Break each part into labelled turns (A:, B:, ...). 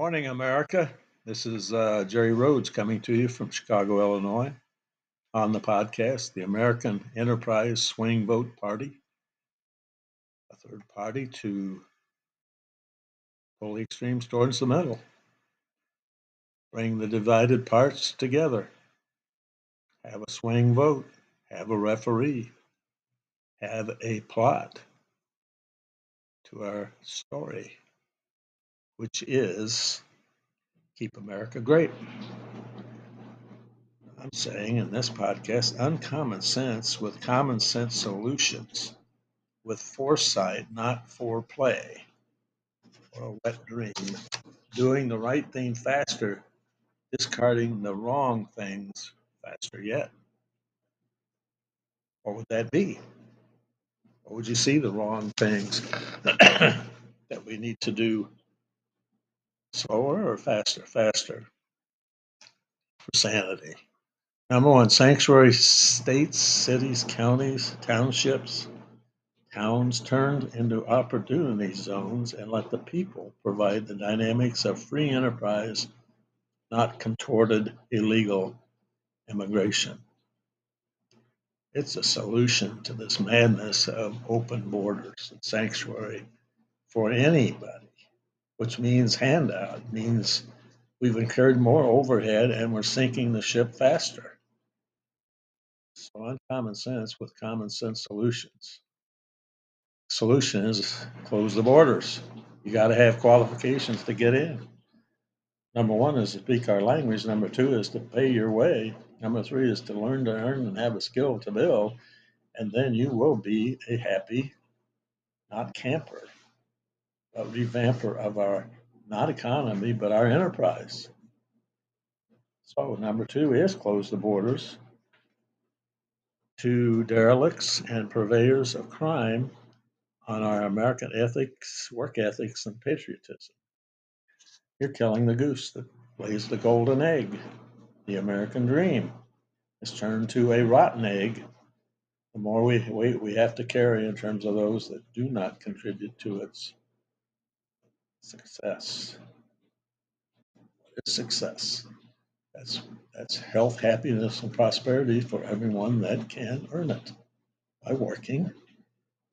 A: morning, America. This is uh, Jerry Rhodes coming to you from Chicago, Illinois, on the podcast, the American Enterprise Swing Vote Party, a third party to pull the extremes towards the middle, bring the divided parts together, have a swing vote, have a referee, have a plot to our story, which is keep America great. I'm saying in this podcast, uncommon sense with common sense solutions, with foresight, not foreplay or a wet dream, doing the right thing faster, discarding the wrong things faster yet. What would that be? Or would you see the wrong things that we need to do slower or faster? Faster for sanity. Number one, sanctuary states, cities, counties, townships, towns turned into opportunity zones and let the people provide the dynamics of free enterprise, not contorted illegal immigration. It's a solution to this madness of open borders and sanctuary for anybody, which means handout, means we've incurred more overhead and we're sinking the ship faster. So on common sense with common sense solutions. Solution is close the borders. You got to have qualifications to get in. Number one is to speak our language. Number two is to pay your way. Number three is to learn to earn and have a skill to build. And then you will be a happy, not camper, but revamper of our, not economy, but our enterprise. So number two is close the borders to derelicts and purveyors of crime on our American ethics, work ethics, and patriotism. You're killing the goose that lays the golden egg. The American dream has turned to a rotten egg. The more we, we, we have to carry in terms of those that do not contribute to its success. Its success. That's that's health, happiness, and prosperity for everyone that can earn it by working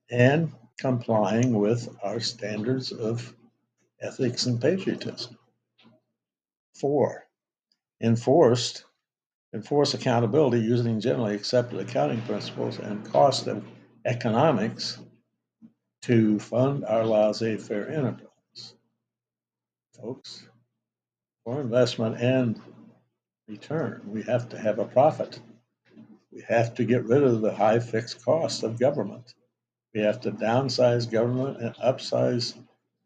A: and complying with our standards of ethics and patriotism. Four, enforced enforce accountability using generally accepted accounting principles and cost of economics to fund our laissez-faire enterprise. Folks, for investment and return. We have to have a profit. We have to get rid of the high fixed costs of government. We have to downsize government and upsize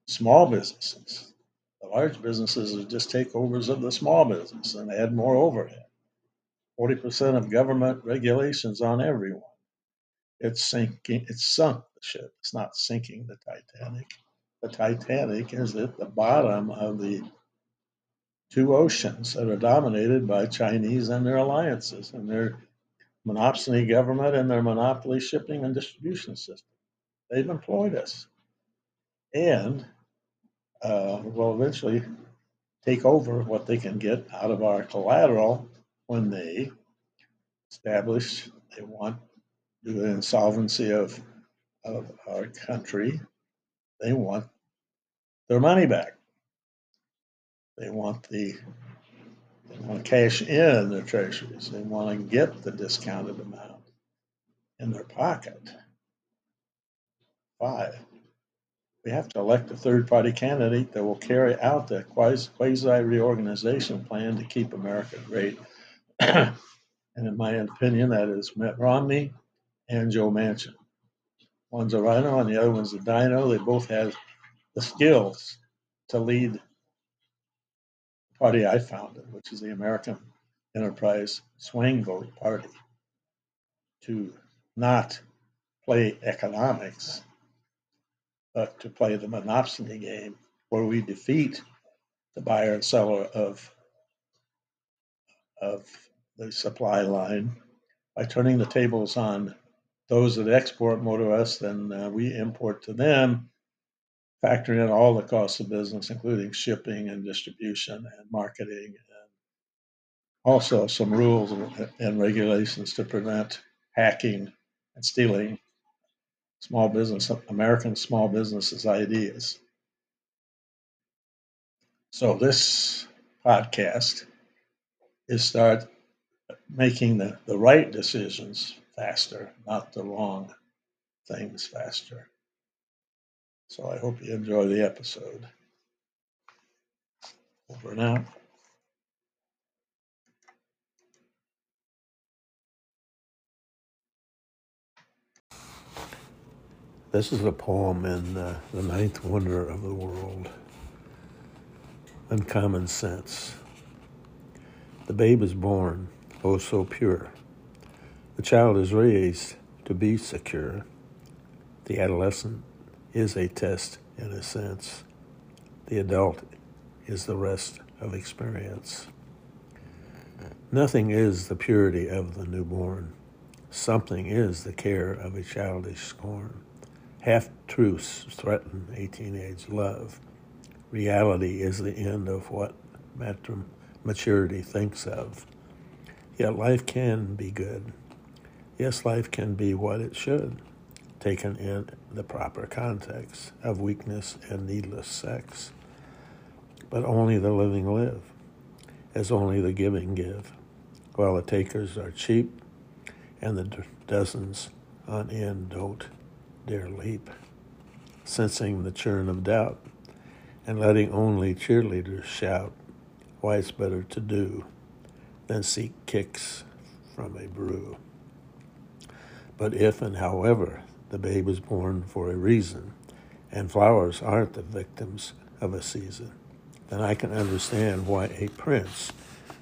A: small businesses. The large businesses are just takeovers of the small business and add more overhead. 40% of government regulations on everyone. It's sinking, it's sunk the ship. It's not sinking the Titanic. The Titanic is at the bottom of the two oceans that are dominated by Chinese and their alliances and their monopoly government and their monopoly shipping and distribution system. They've employed us and uh, will eventually take over what they can get out of our collateral when they establish they want the insolvency of, of our country. They want their money back. They want the they want to cash in their treasuries. They want to get the discounted amount in their pocket. Five, we have to elect a third party candidate that will carry out the quasi reorganization plan to keep America great. and in my opinion, that is Mitt Romney and Joe Manchin. One's a rhino and the other one's a dino. Oh, they both have the skills to lead the party I founded, which is the American Enterprise Swing Vote Party, to not play economics, but to play the monopsony game where we defeat the buyer and seller of, of the supply line by turning the tables on those that export more to us than uh, we import to them factoring in all the costs of business, including shipping and distribution and marketing, and also some rules and regulations to prevent hacking and stealing small business, American small businesses' ideas. So this podcast is start making the, the right decisions faster, not the wrong things faster. So I hope you enjoy the episode. Over now. This is a poem in uh, The Ninth Wonder of the World Uncommon Sense. The babe is born, oh so pure. The child is raised to be secure. The adolescent is a test in a sense. The adult is the rest of experience. Nothing is the purity of the newborn. Something is the care of a childish scorn. Half truths threaten a teenage love. Reality is the end of what maturity thinks of. Yet life can be good. Yes, life can be what it should, taken in the proper context of weakness and needless sex. But only the living live, as only the giving give, while the takers are cheap and the dozens on end don't dare leap, sensing the churn of doubt and letting only cheerleaders shout why it's better to do than seek kicks from a brew. But if and however the babe was born for a reason, and flowers aren't the victims of a season, then I can understand why a prince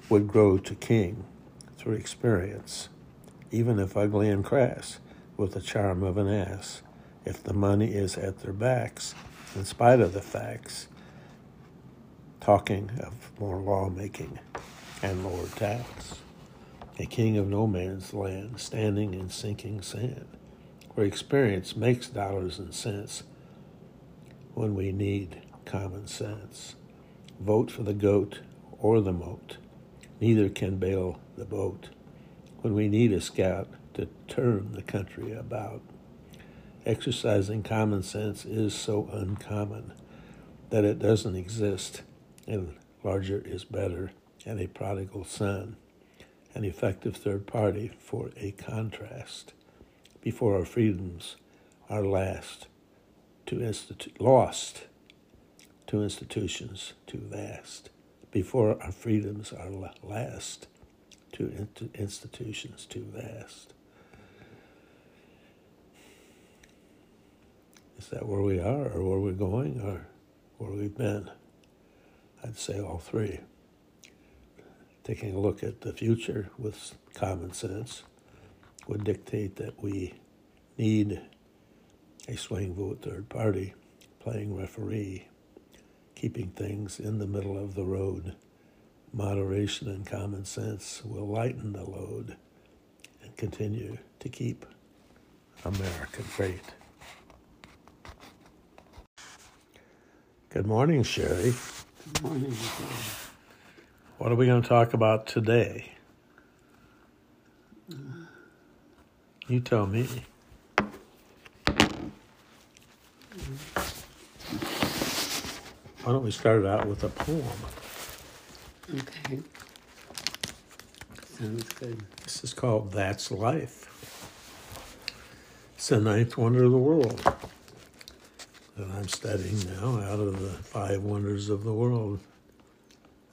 A: would grow to king through experience, even if ugly and crass, with the charm of an ass, if the money is at their backs, in spite of the facts, talking of more lawmaking and lower tax. A king of no man's land, standing in sinking sand, where experience makes dollars and cents when we need common sense. Vote for the goat or the moat. Neither can bail the boat when we need a scout to turn the country about. Exercising common sense is so uncommon that it doesn't exist and larger is better, and a prodigal son, an effective third party for a contrast, before our freedoms are last to institu- lost to institutions too vast, before our freedoms are last to in- institutions too vast. Is that where we are, or where we're going, or where we've been? I'd say all three. Taking a look at the future with common sense would dictate that we need a swing vote third party playing referee, keeping things in the middle of the road. Moderation and common sense will lighten the load and continue to keep America great. Good morning, Sherry. Good Morning. What are we going to talk about today? You tell me. Why don't we start it out with a poem?
B: Okay. Sounds good.
A: This is called That's Life. It's the ninth wonder of the world that I'm studying now out of the five wonders of the world,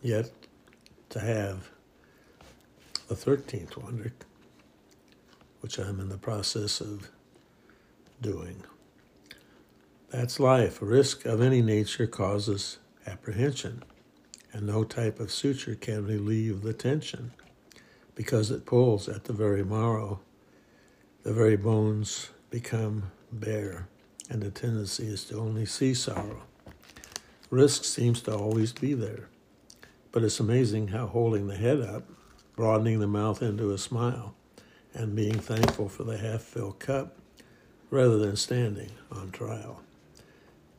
A: yet to have a 13th wonder, which I'm in the process of doing. That's life. Risk of any nature causes apprehension, and no type of suture can relieve the tension because it pulls at the very marrow. The very bones become bare and the tendency is to only see sorrow. Risk seems to always be there, but it's amazing how holding the head up, broadening the mouth into a smile, and being thankful for the half filled cup rather than standing on trial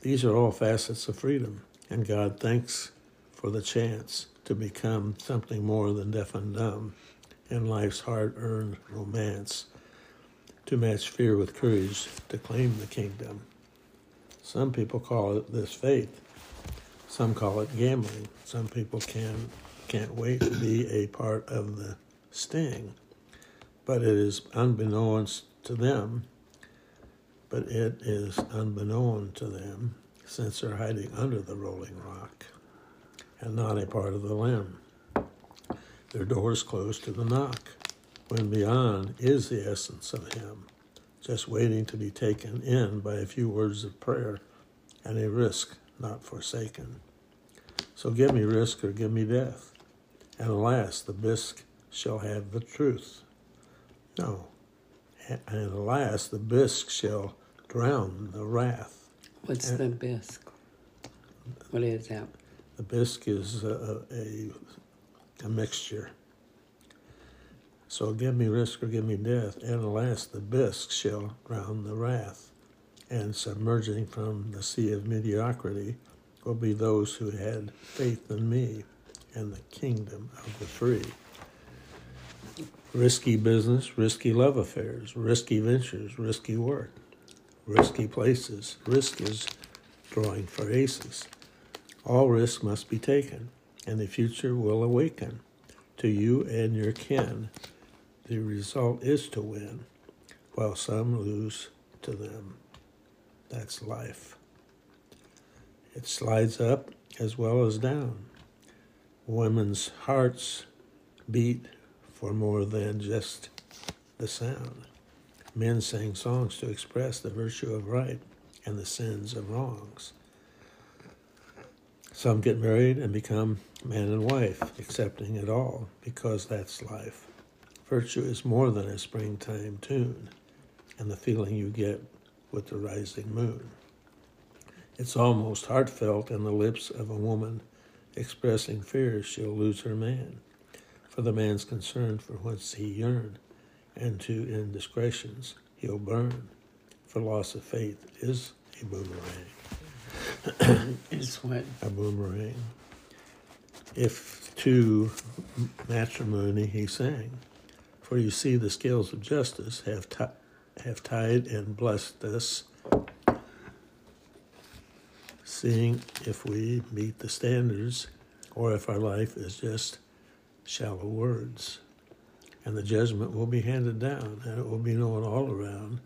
A: These are all facets of freedom, and God thanks for the chance to become something more than deaf and dumb in life's hard earned romance, to match fear with courage to claim the kingdom. Some people call it this faith. Some call it gambling. Some people can can't wait to be a part of the sting. But it is unbeknownst to them, but it is unbeknown to them since they're hiding under the rolling rock and not a part of the limb. Their doors closed to the knock, when beyond is the essence of Him, just waiting to be taken in by a few words of prayer and a risk not forsaken. So give me risk or give me death, and alas, the bisque shall have the truth. No, and alas, the bisque shall drown the wrath.
B: What's
A: And-
B: the bisque? What is that?
A: The bisque is a, a, a mixture. So give me risk or give me death, and alas, the bisque shall drown the wrath. And submerging from the sea of mediocrity will be those who had faith in me and the kingdom of the free. Risky business, risky love affairs, risky ventures, risky work, risky places. Risk is drawing for aces. All risk must be taken, and the future will awaken to you and your kin. The result is to win, while some lose to them. That's life. It slides up as well as down. Women's hearts beat for more than just the sound. Men sang songs to express the virtue of right and the sins of wrongs. Some get married and become man and wife, accepting it all because that's life. Virtue is more than a springtime tune and the feeling you get with the rising moon. It's almost heartfelt in the lips of a woman expressing fear she'll lose her man, for the man's concerned for whence he yearned, and to indiscretions he'll burn, for loss of faith is a boomerang
B: Is what?
A: a boomerang. If to matrimony he sang, for you see the scales of justice have ti- have tied and blessed us, seeing if we meet the standards, or if our life is just shallow words. And the judgment will be handed down, and it will be known all around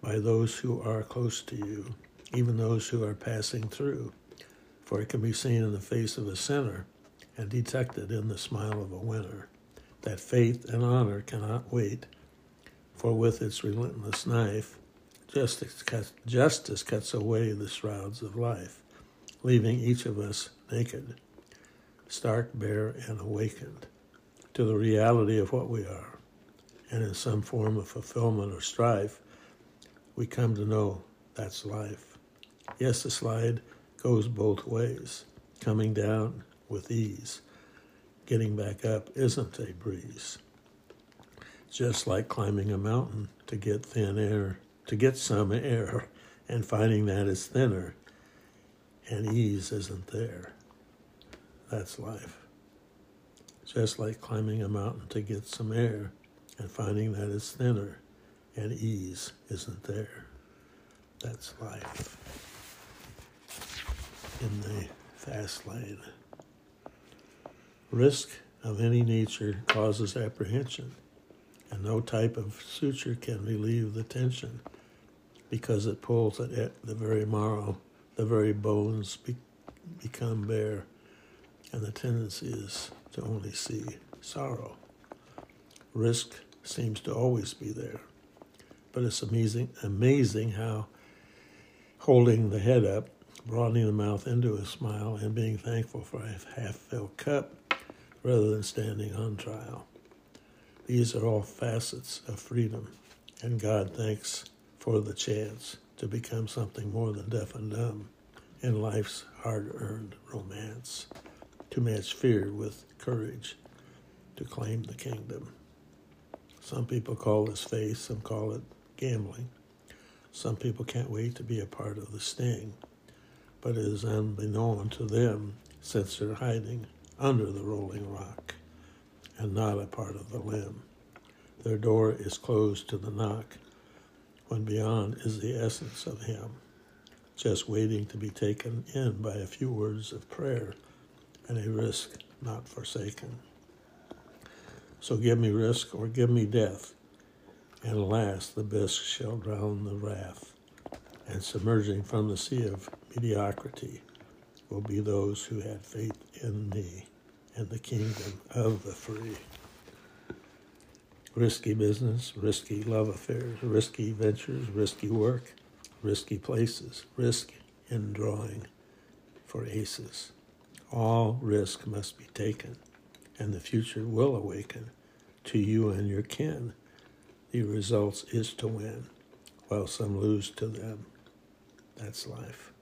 A: by those who are close to you, even those who are passing through for it can be seen in the face of a sinner and detected in the smile of a winner. That faith and honor cannot wait, for with its relentless knife, justice cuts, justice cuts away the shrouds of life, leaving each of us naked, stark, bare, and awakened to the reality of what we are. And in some form of fulfillment or strife, we come to know that's life. Yes, the slide goes both ways. Coming down with ease, getting back up isn't a breeze. Just like climbing a mountain to get thin air, to get some air, and finding that it's thinner, and ease isn't there. That's life. Just like climbing a mountain to get some air, and finding that it's thinner, and ease isn't there. That's life in the fast lane. Risk of any nature causes apprehension, and no type of suture can relieve the tension because it pulls at it- the very marrow, the very bones be- become bare, and the tendency is to only see sorrow. Risk seems to always be there, but it's amazing, amazing how holding the head up broadening the mouth into a smile, and being thankful for a half filled cup rather than standing on trial. These are all facets of freedom, and God thanks for the chance to become something more than deaf and dumb in life's hard earned romance, to match fear with courage, to claim the kingdom. Some people call this faith, some call it gambling. Some people can't wait to be a part of the sting but is unbeknown to them since they're hiding under the rolling rock and not a part of the limb. Their door is closed to the knock, when beyond is the essence of Him, just waiting to be taken in by a few words of prayer and a risk not forsaken. So give me risk or give me death, and alas, the bisque shall drown the wrath, and submerging from the sea of mediocrity will be those who had faith in me and the kingdom of the free. Risky business, risky love affairs, risky ventures, risky work, risky places, risk in drawing for aces. All risk must be taken, and the future will awaken to you and your kin. The results is to win, while some lose to them. That's life.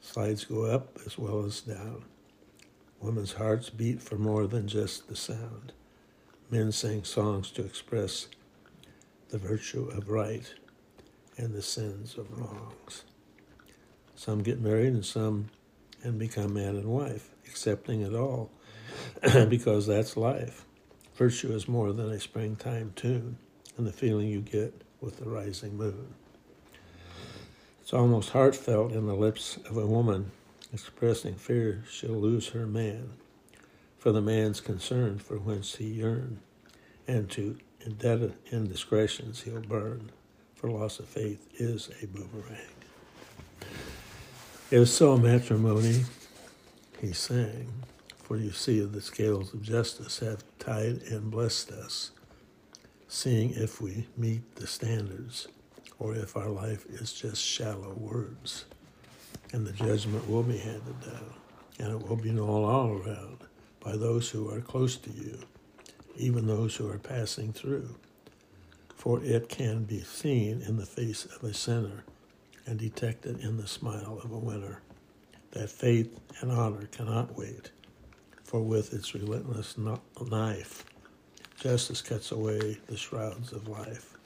A: Slides go up as well as down. Women's hearts beat for more than just the sound. Men sang songs to express the virtue of right and the sins of wrongs. Some get married and some and become man and wife, accepting it all because that's life. Virtue is more than a springtime tune and the feeling you get with the rising moon. It's almost heartfelt in the lips of a woman expressing fear she'll lose her man, for the man's concern for whence he yearned, and to indebted indiscretions he'll burn, for loss of faith is a boomerang. If so, matrimony, he sang, for you see the scales of justice have tied and blessed us, seeing if we meet the standards, or if our life is just shallow words and the judgment will be handed down, and it will be known all around by those who are close to you, even those who are passing through. For it can be seen in the face of a sinner and detected in the smile of a winner that faith and honor cannot wait, for with its relentless knife, justice cuts away the shrouds of life,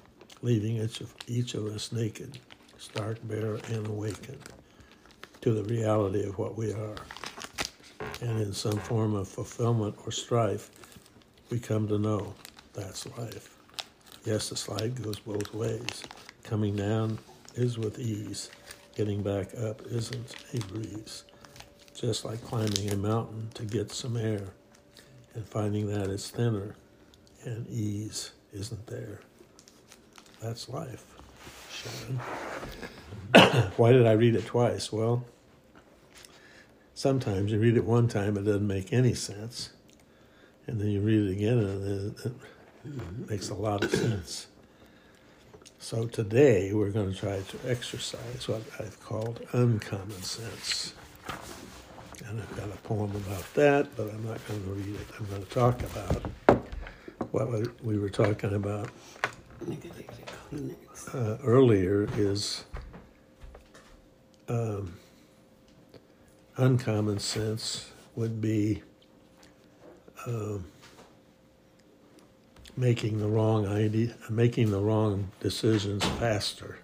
A: leaving each of, each of us naked, stark, bare, and awakened to the reality of what we are. And in some form of fulfillment or strife, we come to know that's life. Yes, the slide goes both ways. Coming down is with ease, getting back up isn't a breeze. Just like climbing a mountain to get some air and finding that it's thinner and ease isn't there. That's life. Why did I read it twice? Well, sometimes you read it one time, it doesn't make any sense. And then you read it again, and it makes a lot of sense. So today we're going to try to exercise what I've called uncommon sense. And I've got a poem about that, but I'm not going to read it. I'm going to talk about what we were talking about uh, earlier is um, uncommon sense would be um, making the wrong idea, making the wrong decisions faster.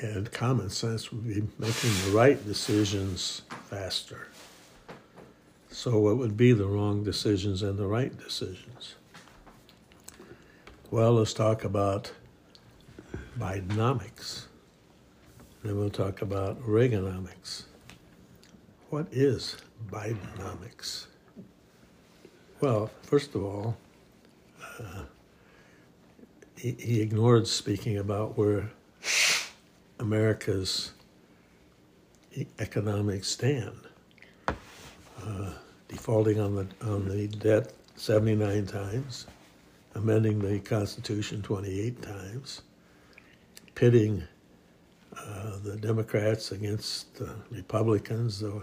A: And common sense would be making the right decisions faster. So, what would be the wrong decisions and the right decisions? Well, let's talk about Bidenomics. Then we'll talk about Reaganomics. What is Bidenomics? Well, first of all, uh, he, he ignored speaking about where America's economics stand. Uh, defaulting on the on the debt 79 times, amending the Constitution 28 times, pitting uh, the Democrats against the Republicans, the,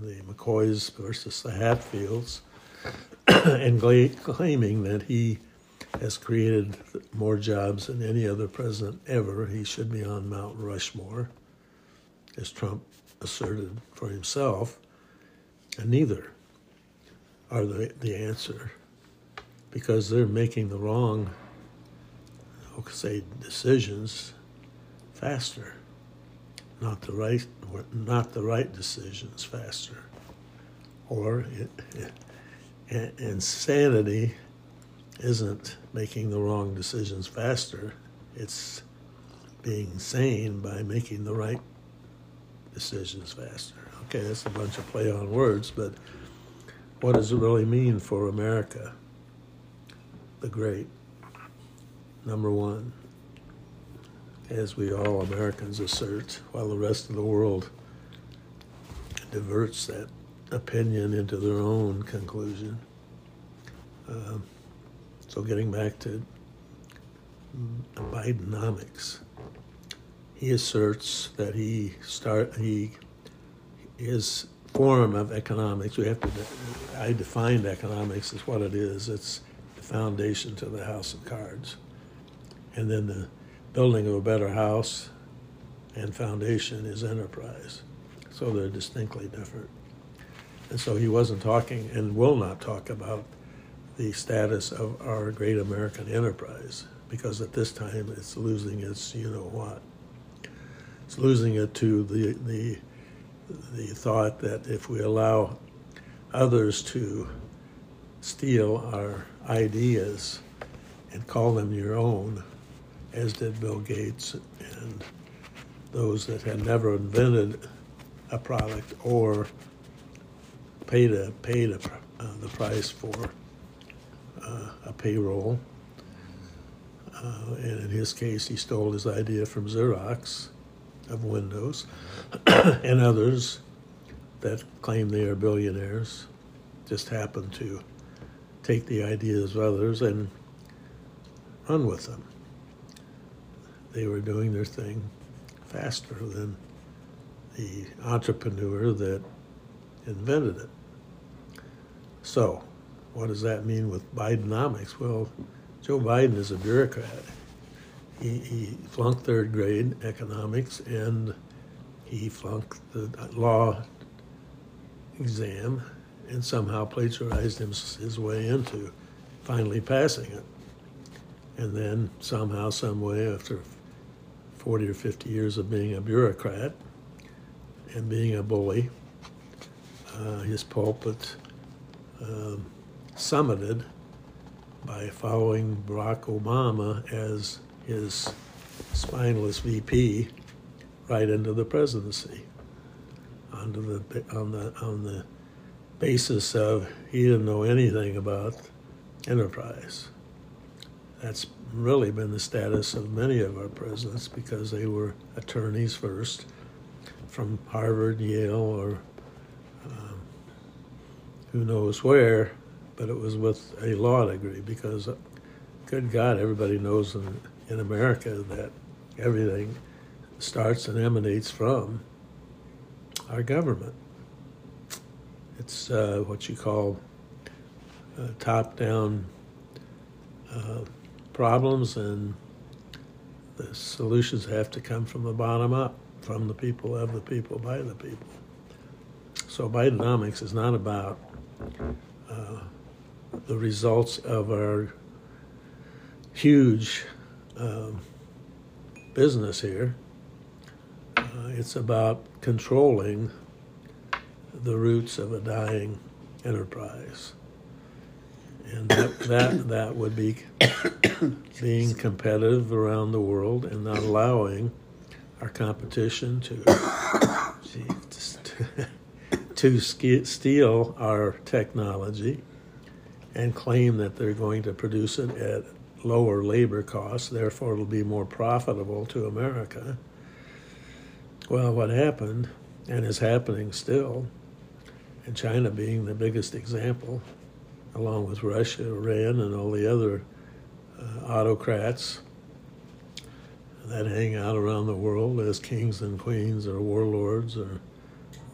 A: the McCoys versus the Hatfields, and claiming that he has created more jobs than any other president ever. He should be on Mount Rushmore, as Trump asserted for himself, and neither are the, the answer because they're making the wrong, say, decisions faster. not the right, not the right decisions faster. Or it, it, insanity isn't making the wrong decisions faster. It's being sane by making the right decisions faster. Okay, that's a bunch of play on words, but what does it really mean for America? The great. Number one, as we all Americans assert, while the rest of the world diverts that opinion into their own conclusion. Uh, so, getting back to Bidenomics, he asserts that he start he his form of economics. We have to. I defined economics as what it is. It's the foundation to the house of cards, and then the building of a better house and foundation is enterprise. So they're distinctly different. And so he wasn't talking and will not talk about the status of our great American enterprise because at this time it's losing its you know what. It's losing it to the, the, the thought that if we allow others to steal our ideas and call them your own, as did Bill Gates and those that had never invented a product or paid a, paid a, uh, the price for uh, a payroll. Uh, and in his case, he stole his idea from Xerox of Windows and others that claim they are billionaires just happen to take the ideas of others and run with them they were doing their thing faster than the entrepreneur that invented it. So, what does that mean with Bidenomics? Well, Joe Biden is a bureaucrat. He, he flunked third grade economics and he flunked the law exam and somehow plagiarized his, his way into finally passing it. And then somehow, some way, after 40 or 50 years of being a bureaucrat and being a bully. Uh, his pulpit um, summited by following Barack Obama as his spineless VP right into the presidency under the on the on the basis of he didn't know anything about enterprise. That's really been the status of many of our presidents because they were attorneys first from Harvard, Yale, or um, who knows where, but it was with a law degree because, uh, good God, everybody knows in, in America that everything starts and emanates from our government. It's uh, what you call uh, top down uh, problems, and the solutions have to come from the bottom up, from the people, of the people, by the people. So Bidenomics is not about uh, the results of our huge uh, business here. Uh, it's about controlling the roots of a dying enterprise and that that that would be being competitive around the world and not allowing our competition to to steal our technology and claim that they're going to produce it at lower labor costs, therefore it'll be more profitable to America. Well, what happened, and is happening still, and China being the biggest example, along with Russia, Iran, and all the other uh, autocrats that hang out around the world as kings and queens or warlords or,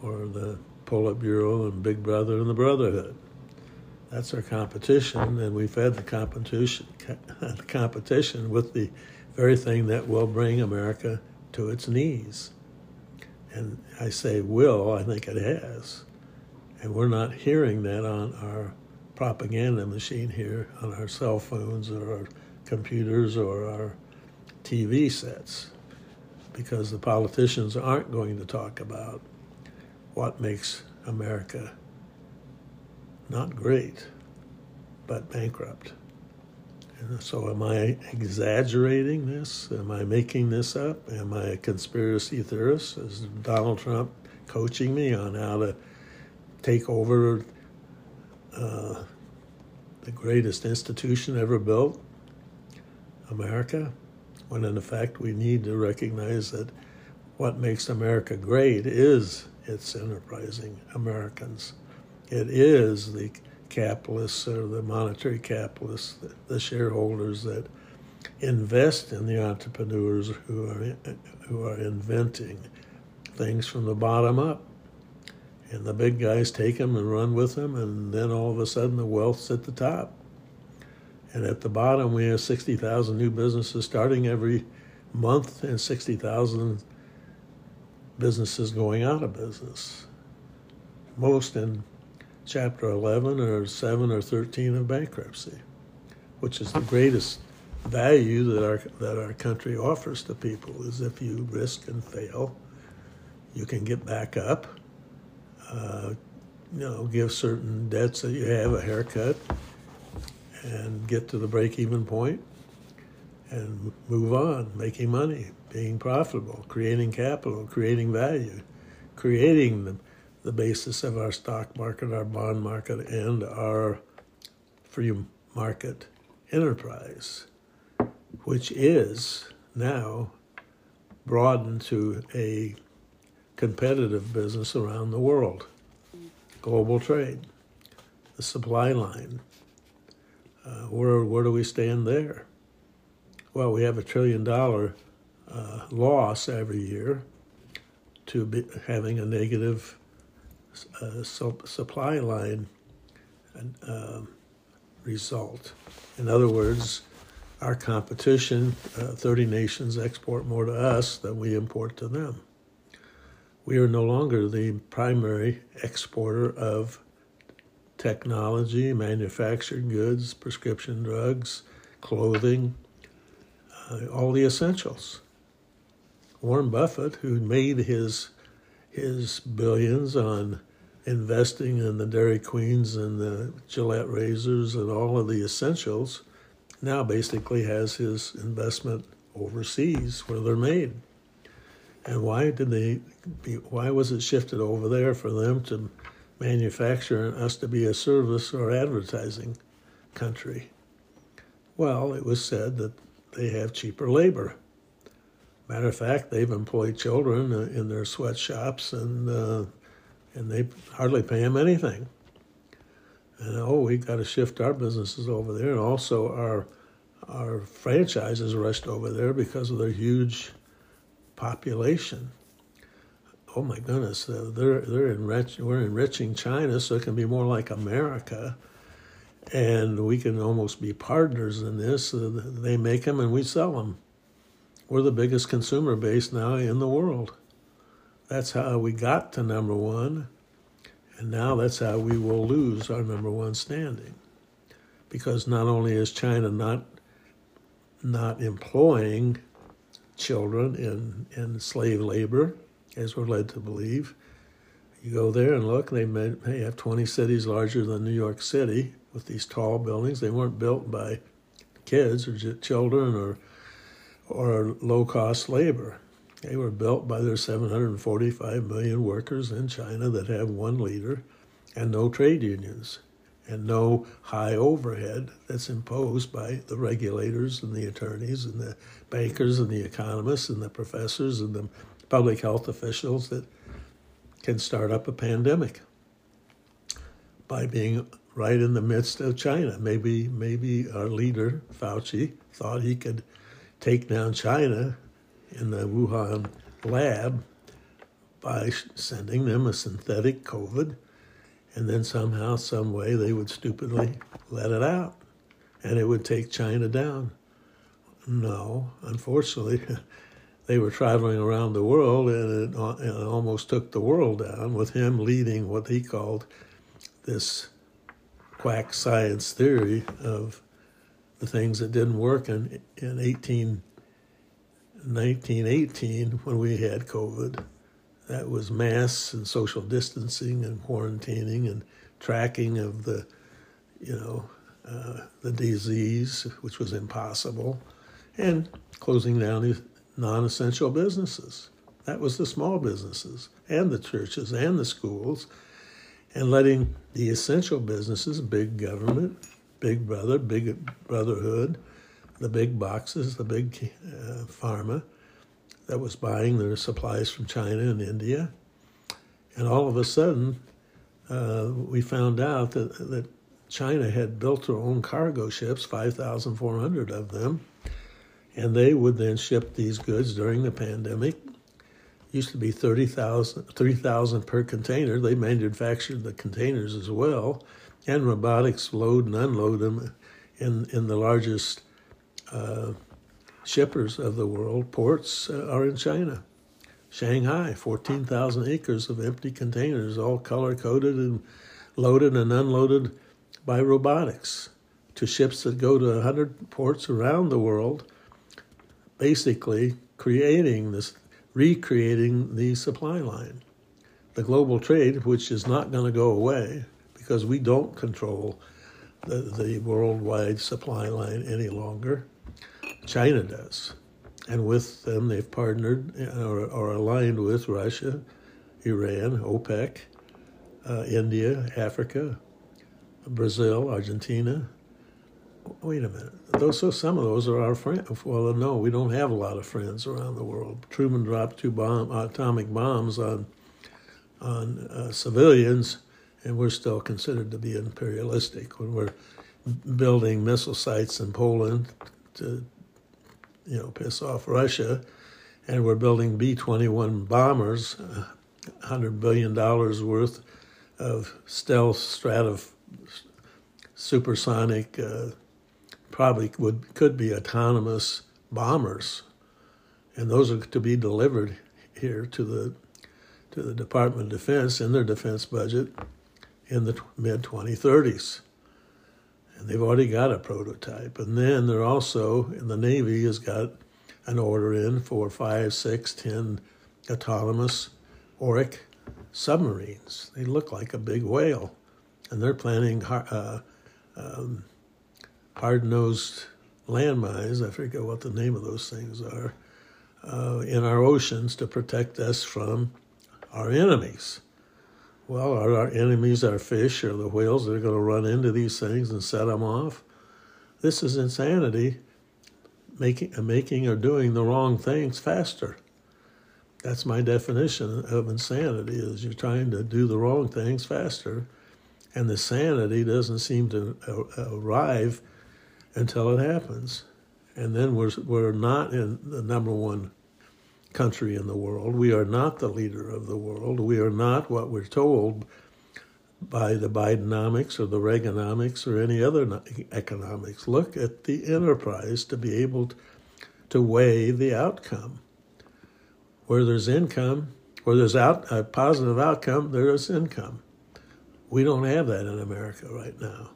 A: or the Politburo and Big Brother and the Brotherhood. That's our competition, and we've had the competition, the competition with the very thing that will bring America to its knees. And I say will, I think it has. And we're not hearing that on our propaganda machine here on our cell phones or our computers or our TV sets. because the politicians aren't going to talk about what makes America not great, but bankrupt. And so, am I exaggerating this? Am I making this up? Am I a conspiracy theorist? Is Donald Trump coaching me on how to take over uh, the greatest institution ever built, America? When in effect, we need to recognize that what makes America great is its enterprising Americans. It is the capitalists or the monetary capitalists, the shareholders that invest in the entrepreneurs who are who are inventing things from the bottom up. And the big guys take them and run with them, and then all of a sudden the wealth's at the top. And at the bottom, we have 60,000 new businesses starting every month and 60,000 businesses going out of business. Most in Chapter 11 or 7 or 13 of bankruptcy, which is the greatest value that our, that our country offers to people is if you risk and fail, you can get back up, uh, you know, give certain debts that you have a haircut, and get to the break-even point and move on, making money, being profitable, creating capital, creating value, creating the the basis of our stock market, our bond market, and our free market enterprise, which is now broadened to a competitive business around the world. Global trade, the supply line. Uh, where, where do we stand there? Well, we have a trillion dollar uh, loss every year to having a negative uh, supply line uh, result. In other words, our competition, uh, 30 nations export more to us than we import to them. We are no longer the primary exporter of technology, manufactured goods, prescription drugs, clothing, uh, all the essentials. Warren Buffett, who made his his billions on investing in the Dairy Queens and the Gillette razors and all of the essentials, now basically has his investment overseas where they're made. And why did they? Be, why was it shifted over there for them to manufacture and us to be a service or advertising country? Well, it was said that they have cheaper labor. Matter of fact, they've employed children in their sweatshops, and uh, and they hardly pay them anything. And oh, we've got to shift our businesses over there, and also our our franchises rushed over there because of their huge population. Oh my goodness, they're they're enrich, we're enriching China so it can be more like America, and we can almost be partners in this. Uh, they make them and we sell them. We're the biggest consumer base now in the world. That's how we got to number one, and now that's how we will lose our number one standing. Because not only is China not not employing children in, in slave labor, as we're led to believe, you go there and look, they may, may have 20 cities larger than New York City with these tall buildings. They weren't built by kids or children or or low cost labor. They were built by their 745 million workers in China that have one leader and no trade unions and no high overhead that's imposed by the regulators and the attorneys and the bankers and the economists and the professors and the public health officials that can start up a pandemic by being right in the midst of China. Maybe maybe our leader Fauci thought he could take down China in the Wuhan lab by sending them a synthetic COVID, and then somehow, some way, they would stupidly let it out, and it would take China down. No, unfortunately, they were traveling around the world, and it, it almost took the world down with him leading what he called this quack science theory of the things that didn't work in, in 18 1918 when we had COVID. That was masks and social distancing and quarantining and tracking of the, you know, uh, the disease, which was impossible, and closing down the non-essential businesses. That was the small businesses and the churches and the schools, and letting the essential businesses, big government, big brother, big brotherhood, the big boxes, the big uh, pharma that was buying their supplies from China and India. And all of a sudden, uh, we found out that, that China had built their own cargo ships, 5,400 of them, and they would then ship these goods during the pandemic. Used to be 30,000 3,000 per container. They manufactured the containers as well, and robotics load and unload them in, in the largest uh, shippers of the world, ports uh, are in China. Shanghai, 14,000 acres of empty containers, all color coded and loaded and unloaded by robotics to ships that go to 100 ports around the world, basically creating this, recreating the supply line. The global trade, which is not going to go away because we don't control the, the worldwide supply line any longer China does. And with them, they've partnered or, or aligned with Russia, Iran, OPEC, uh, India, Africa, Brazil, Argentina. Wait a minute. Those so some of those are our friends. Well, no, we don't have a lot of friends around the world. Truman dropped two bomb, atomic bombs on on uh, civilians, and we're still considered to be imperialistic when we're building missile sites in Poland to you know, piss off Russia, and we're building B 21 bombers, $100 billion worth of stealth strato supersonic, uh, probably would could be autonomous bombers, and those are to be delivered here to the to the Department of Defense in their defense budget in the mid 2030s and they've already got a prototype. And then they're also, and the Navy has got an order in for five, six, ten autonomous Orca submarines. They look like a big whale, and they're planning uh, um, hard-nosed landmines. I forget what the name of those things are uh, in our oceans to protect us from our enemies. Well, are our enemies our fish or the whales that are going to run into these things and set them off? This is insanity, making, uh, making or doing the wrong things faster. That's my definition of insanity is you're trying to do the wrong things faster, and the sanity doesn't seem to uh, uh, arrive until it happens. And then we're, we're not in the number one country in the world. We are not the leader of the world. We are not what we're told by the Bidenomics or the Reaganomics or any other economics. Look at the enterprise to be able to weigh the outcome. Where there's income, where there's out, a positive outcome, there is income. We don't have that in America right now.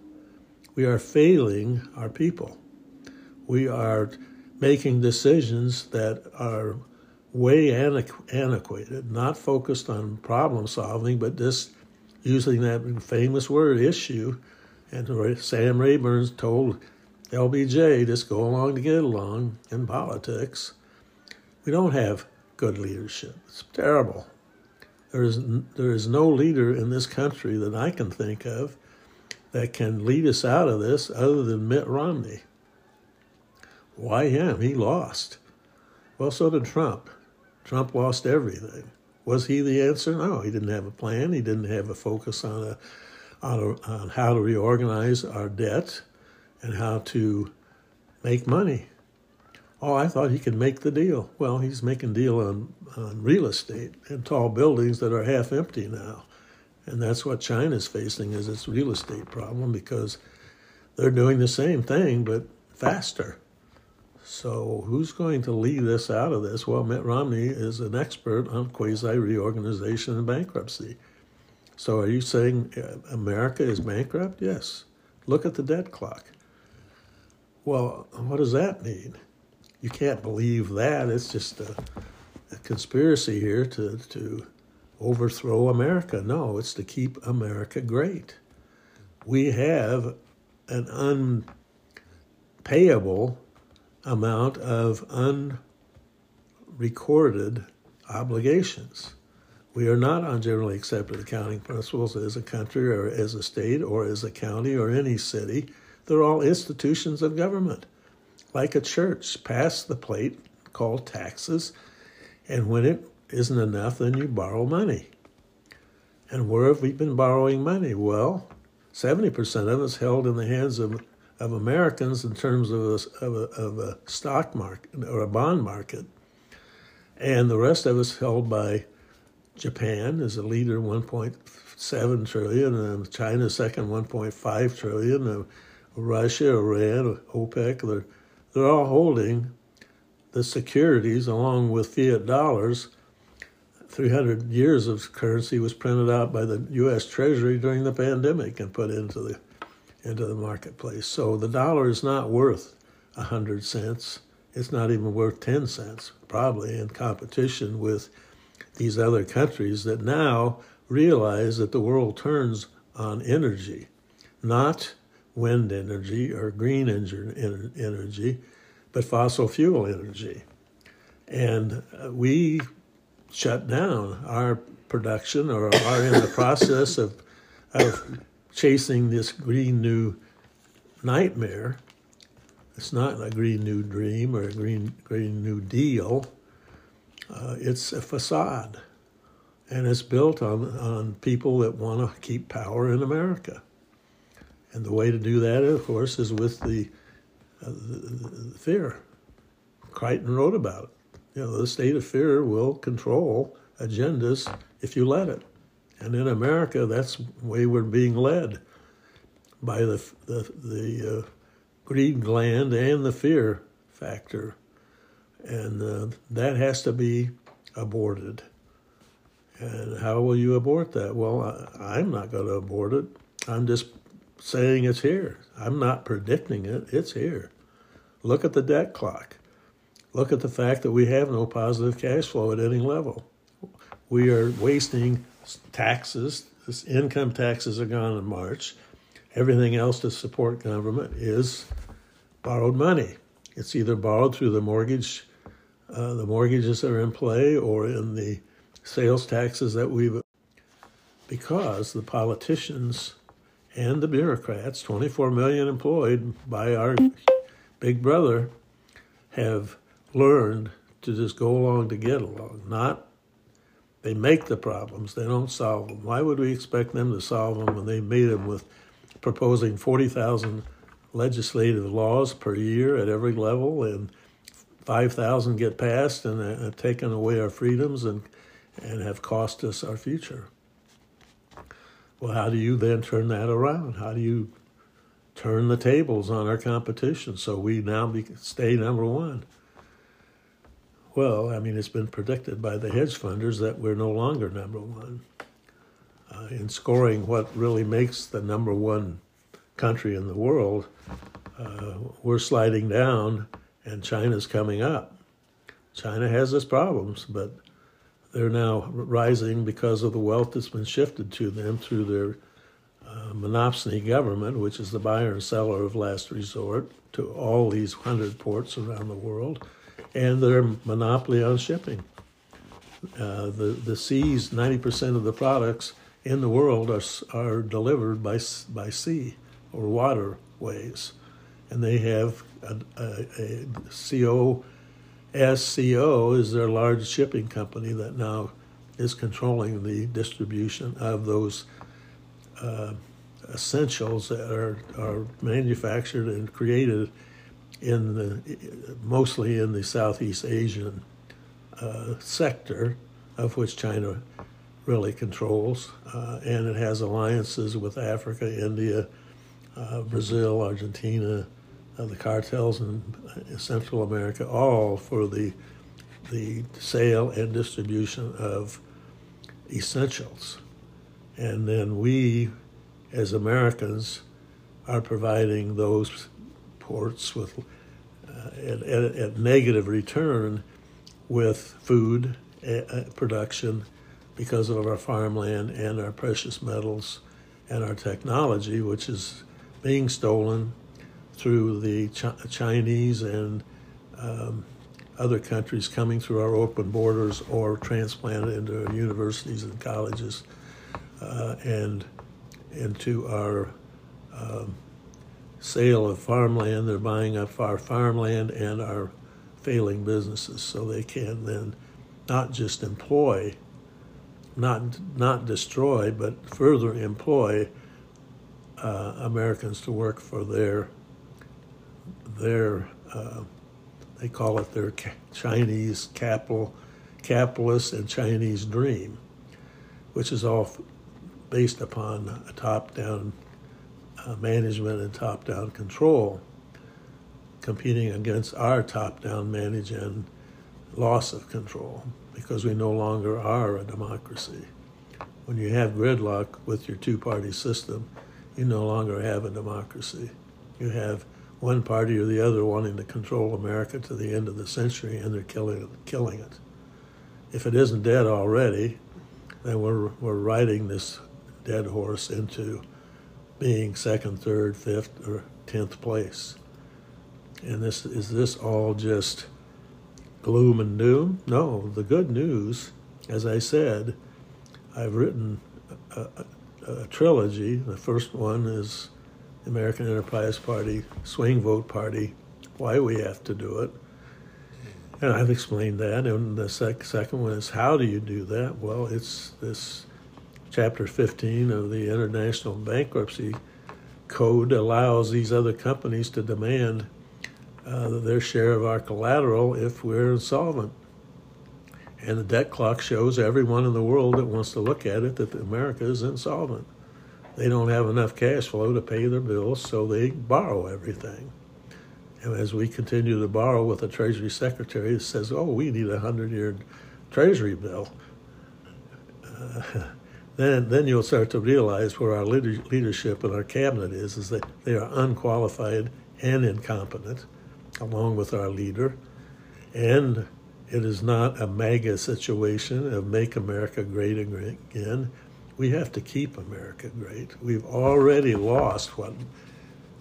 A: We are failing our people. We are making decisions that are way antiquated, not focused on problem solving, but just using that famous word issue. And Sam Rayburn told LBJ, just go along to get along in politics. We don't have good leadership. It's terrible. There is, there is no leader in this country that I can think of that can lead us out of this other than Mitt Romney. Why him? He lost. Well, so did Trump. Trump lost everything. Was he the answer? No, he didn't have a plan. He didn't have a focus on a, on, a, on how to reorganize our debt and how to make money. Oh, I thought he could make the deal. Well, he's making deal on, on real estate and tall buildings that are half empty now. And that's what China's facing is its real estate problem because they're doing the same thing but faster. So, who's going to lead us out of this? Well, Mitt Romney is an expert on quasi reorganization and bankruptcy. So, are you saying uh, America is bankrupt? Yes. Look at the debt clock. Well, what does that mean? you can't believe that. It's just a, a conspiracy here to, to overthrow America. No, it's to keep America great. We have an unpayable amount of unrecorded obligations. We are not on generally accepted accounting principles as a country or as a state or as a county or any city. They're all institutions of government, like a church. Pass the plate called taxes, and when it isn't enough, then you borrow money. And where have we been borrowing money? Well, 70% of it's held in the hands of, of Americans in terms of a, of, a, of a stock market or a bond market. And the rest of it's held by Japan is a leader, 1.7 trillion, and China second, 1.5 trillion. And Russia, Iran, OPEC, they're, they're all holding the securities along with fiat dollars. 300 years of currency was printed out by the U.S. Treasury during the pandemic and put into the into the marketplace. So the dollar is not worth 100 cents. It's not even worth 10 cents, probably in competition with these other countries that now realize that the world turns on energy, not wind energy or green energy, but fossil fuel energy. And uh, we shut down our production or are in the process of, of chasing this green new nightmare. It's not a green new dream or a green, green new deal uh, it's a facade, and it's built on, on people that want to keep power in America. And the way to do that, of course, is with the, uh, the, the fear. Crichton wrote about it. You know, the state of fear will control agendas if you let it. And in America, that's the way we're being led by the the, the uh, greed gland and the fear factor and uh, that has to be aborted. And how will you abort that? Well, I, I'm not going to abort it. I'm just saying it's here. I'm not predicting it. It's here. Look at the debt clock. Look at the fact that we have no positive cash flow at any level. We are wasting taxes. This income taxes are gone in March. Everything else to support government is borrowed money. It's either borrowed through the mortgage uh, the mortgages that are in play or in the sales taxes that we've because the politicians and the bureaucrats 24 million employed by our big brother have learned to just go along to get along not they make the problems they don't solve them why would we expect them to solve them when they made them with proposing 40,000 legislative laws per year at every level and 5,000 get passed and have taken away our freedoms and, and have cost us our future. Well, how do you then turn that around? How do you turn the tables on our competition so we now be, stay number one? Well, I mean, it's been predicted by the hedge funders that we're no longer number one. Uh, in scoring what really makes the number one country in the world, uh, we're sliding down and China's coming up. China has its problems, but they're now rising because of the wealth that's been shifted to them through their uh, monopsony government, which is the buyer and seller of last resort to all these hundred ports around the world, and their monopoly on shipping. Uh, the the seas, ninety percent of the products in the world are are delivered by by sea or waterways and they have a, a, a CO, SCO is their large shipping company that now is controlling the distribution of those uh, essentials that are, are manufactured and created in the mostly in the Southeast Asian uh, sector, of which China really controls, uh, and it has alliances with Africa, India, uh, Brazil, Argentina, uh, the cartels in Central America, all for the the sale and distribution of essentials. And then we, as Americans, are providing those ports with uh, at, at, at negative return with food uh, production because of our farmland and our precious metals and our technology, which is being stolen through the Ch- Chinese and um, other countries coming through our open borders or transplanted into our universities and colleges uh, and into our um, sale of farmland. They're buying up our farmland and our failing businesses so they can then not just employ, not, not destroy, but further employ uh, Americans to work for their, their uh, they call it their Chinese capital, capitalist and Chinese dream, which is all based upon a top-down uh, management and top-down control, competing against our top-down management and loss of control because we no longer are a democracy. When you have gridlock with your two-party system, you no longer have a democracy. You have one party or the other wanting to control America to the end of the century, and they're killing it. killing it. If it isn't dead already, then we're we're riding this dead horse into being second, third, fifth, or tenth place. And this is this all just gloom and doom? No, the good news, as I said, I've written a, a, a trilogy. The first one is American Enterprise Party, Swing Vote Party, why we have to do it. And I've explained that. And the sec- second one is how do you do that? Well, it's this chapter 15 of the International Bankruptcy Code allows these other companies to demand uh, their share of our collateral if we're insolvent. And the debt clock shows everyone in the world that wants to look at it that America is insolvent they don't have enough cash flow to pay their bills, so they borrow everything. And as we continue to borrow with a Treasury Secretary that says, oh, we need a 100 year Treasury bill, uh, then, then you'll start to realize where our leadership and our cabinet is, is that they are unqualified and incompetent, along with our leader. And it is not a MAGA situation of make America great again we have to keep America great. We've already lost what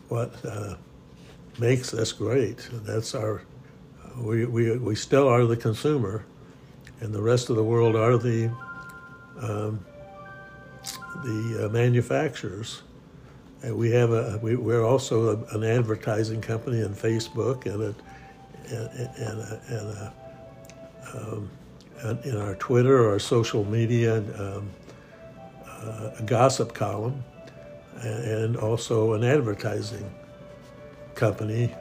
A: what uh, makes us great. That's our we, we we still are the consumer, and the rest of the world are the um, the uh, manufacturers. And we have a we, we're also a, an advertising company in Facebook and a and, and a, and a um, in our Twitter, our social media. Um, uh, a gossip column and also an advertising company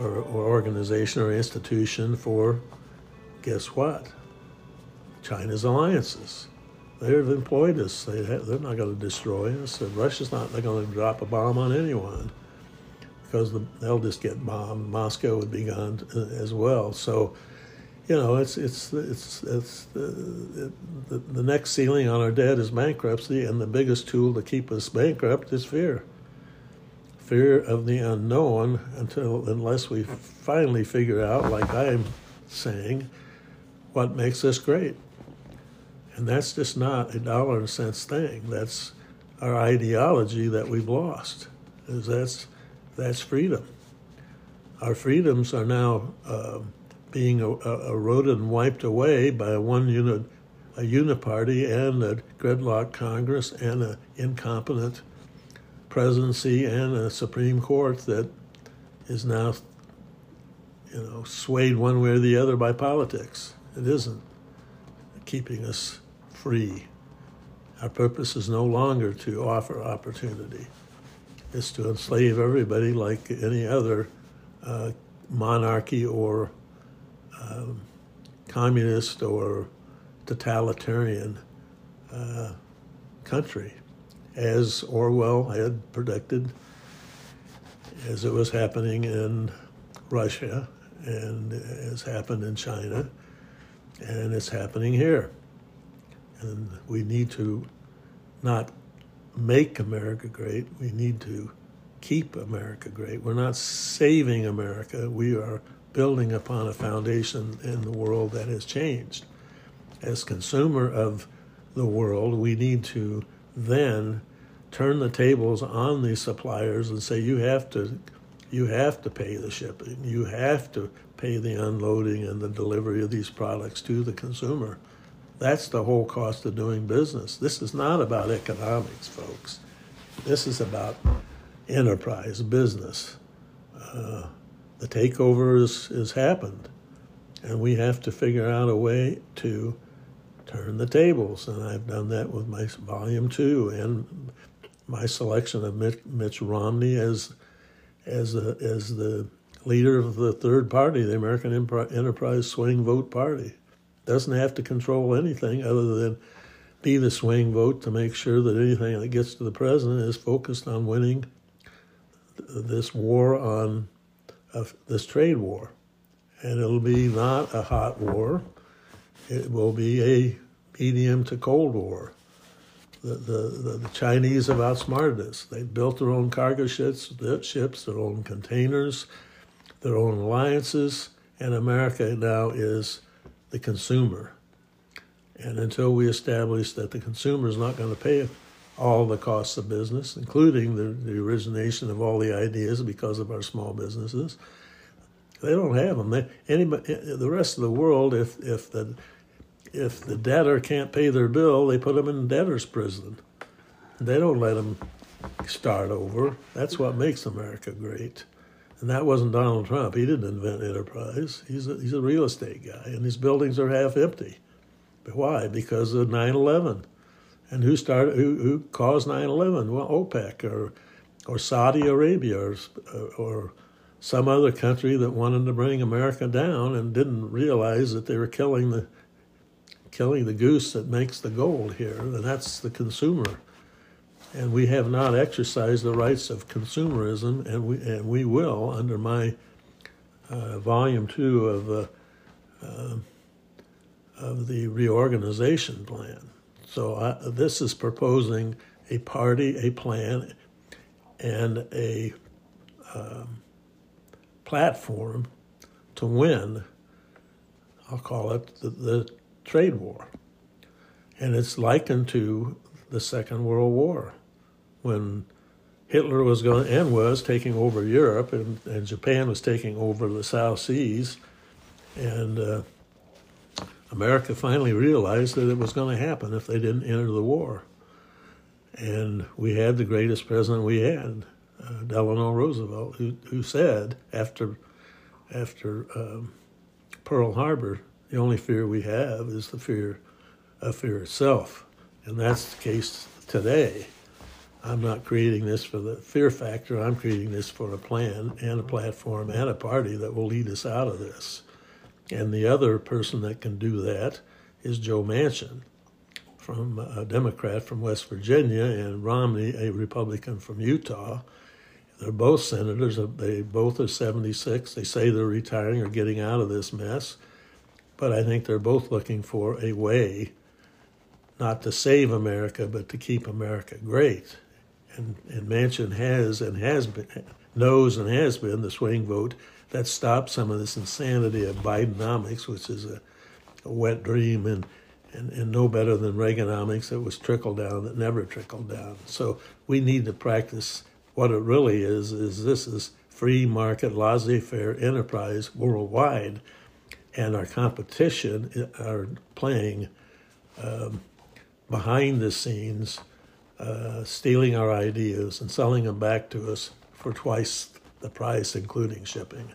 A: or, or, organization or institution for guess what? China's alliances. They've employed us. They, they're not going to destroy us. Russia's not they're going to drop a bomb on anyone because the, they'll just get bombed. Moscow would be gone uh, as well. So you know, it's it's it's it's uh, the, the, the next ceiling on our debt is bankruptcy, and the biggest tool to keep us bankrupt is fear. Fear of the unknown until unless we finally figure out, like I'm saying, what makes us great. And that's just not a dollar and cents thing. That's our ideology that we've lost. Is that's that's freedom. Our freedoms are now. Um, being eroded and wiped away by a one unit, a uniparty and a gridlock Congress and an incompetent presidency and a Supreme Court that is now, you know, swayed one way or the other by politics. It isn't keeping us free. Our purpose is no longer to offer opportunity. It's to enslave everybody like any other uh, monarchy or um, communist or totalitarian uh, country, as Orwell had predicted, as it was happening in Russia and has happened in China, and it's happening here. And we need to not make America great, we need to keep America great. We're not saving America. We are building upon a foundation in the world that has changed. As consumer of the world, we need to then turn the tables on these suppliers and say you have to you have to pay the shipping. You have to pay the unloading and the delivery of these products to the consumer. That's the whole cost of doing business. This is not about economics, folks. This is about enterprise business. Uh, the takeover has, has happened, and we have to figure out a way to turn the tables. And I've done that with my volume two and my selection of Mitch, Mitch Romney as as a, as the leader of the third party, the American Enterprise Swing Vote Party. Doesn't have to control anything other than be the swing vote to make sure that anything that gets to the president is focused on winning this war on uh, this trade war. And it'll be not a hot war, it will be a medium to cold war. The, the, the, Chinese have outsmarted us. They built their own cargo ships, ships, their own containers, their own alliances, and America now is the consumer. And until we establish that the consumer is not going to pay all the costs of business, including the, the origination of all the ideas because of our small businesses, they don't have them. They, anybody, eh, eh, the rest of the world, if if the if the debtor can't pay their bill, they put them in debtor's prison. They don't let them start over. That's what makes America great. And that wasn't Donald Trump. He didn't invent enterprise. He's a, he's a real estate guy, and his buildings are half empty. But why? Because of 9/11. And who started? Who, who caused 9/11? Well, OPEC or or Saudi Arabia or or some other country that wanted to bring America down and didn't realize that they were killing the killing the goose that makes the gold here, and that's the consumer. And we have not exercised the rights of consumerism, and we and we will under my uh, volume two of uh, uh, of the reorganization plan. So I, this is proposing a party, a plan, and a um, platform to win. I'll call it the, the trade war. And it's likened to the Second World War when Hitler was going and was taking over Europe, and, and Japan was taking over the South Seas, and uh, America finally realized that it was going to happen if they didn't enter the war. And we had the greatest president we had, uh, Delano Roosevelt, who, who said after after um, Pearl Harbor the only fear we have is the fear of fear itself. And that's the case today. I'm not creating this for the fear factor. I'm creating this for a plan and a platform and a party that will lead us out of this. And the other person that can do that is Joe Manchin, from uh, a Democrat from West Virginia, and Romney, a Republican from Utah. They're both senators. Uh, they both are 76. They say they're retiring or getting out of this mess. But I think they're both looking for a way not to save America, but to keep America great. And, and Manchin has and has been, knows and has been the swing vote that stopped some of this insanity of Bidenomics, which is a, a wet dream and, and, and no better than Reaganomics that was trickle down that never trickled down. So we need to practice what it really is, is this is free market, laissez-faire enterprise worldwide and our competition are playing um, behind the scenes, uh, stealing our ideas and selling them back to us for twice the price, including shipping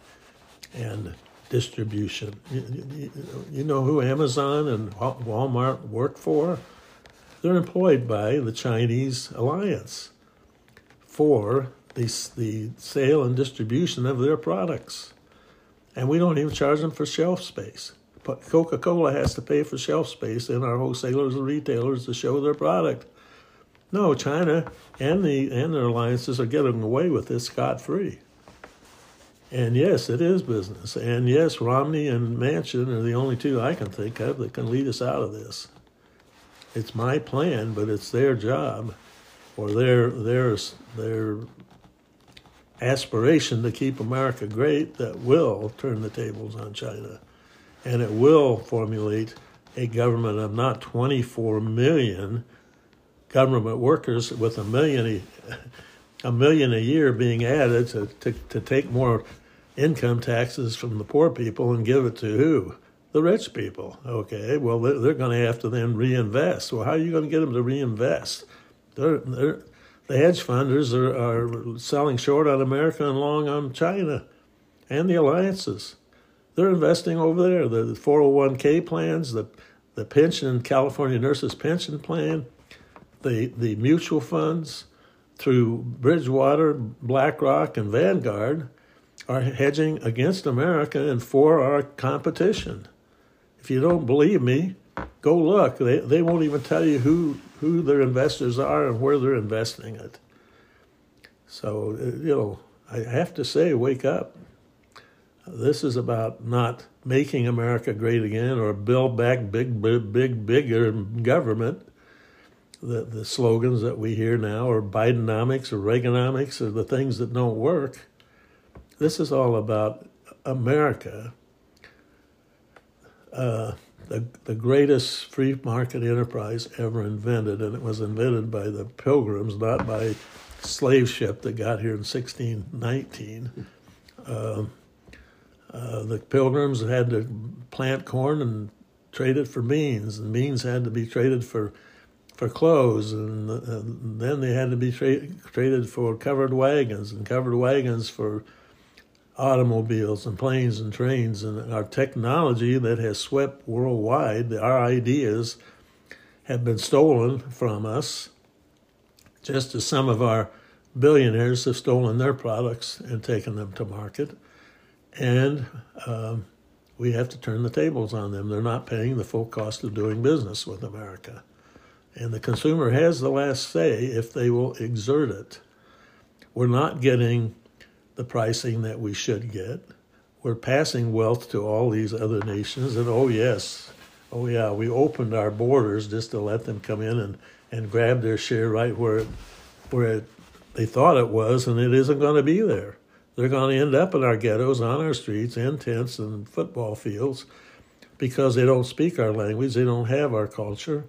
A: and distribution. You, you, know who Amazon and Walmart work for? They're employed by the Chinese alliance for the, the sale and distribution of their products and we don't even charge them for shelf space. Coca Cola has to pay for shelf space in our wholesalers and retailers to show their product. No, China and the and their alliances are getting away with this scot free. And yes, it is business. And yes, Romney and Manchin are the only two I can think of that can lead us out of this. It's my plan, but it's their job, or their their their aspiration to keep America great that will turn the tables on China. And it will formulate a government of not 24 million government workers with a million a million a year being added to, to, to take more income taxes from the poor people and give it to who? The rich people. Okay, well, they're, they're going to have to then reinvest. Well, how are you going to get them to reinvest? They're, they're, the hedge funders are, are selling short on America and long on China and the alliances. They're investing over there. The 401k plans, the, the pension, California Nurses Pension Plan, the, the mutual funds through Bridgewater, BlackRock, and Vanguard are hedging against America and for our competition. If you don't believe me, go look. They, they won't even tell you who, who their investors are and where they're investing it. So, uh, you know, I have to say, wake up. This is about not making America great again or build back big, big, big bigger government the, the slogans that we hear now or Bidenomics or Reaganomics or the things that don't work. This is all about America, uh, the, the greatest free market enterprise ever invented, and it was invented by the pilgrims, not by slave ship that got here in 1619. Uh, uh, the pilgrims had to plant corn and trade it for beans, and beans had to be traded for for clothes, and, and then they had to be tra- traded for covered wagons, and covered wagons for automobiles and planes and trains, and our technology that has swept worldwide. Our ideas have been stolen from us, just as some of our billionaires have stolen their products and taken them to market, and um, we have to turn the tables on them. They're not paying the full cost of doing business with America. And the consumer has the last say if they will exert it. We're not getting the pricing that we should get. We're passing wealth to all these other nations. And oh, yes, oh, yeah, we opened our borders just to let them come in and, and grab their share right where, it, where it, they thought it was, and it isn't going to be there. They're going to end up in our ghettos, on our streets, in tents and football fields because they don't speak our language, they don't have our culture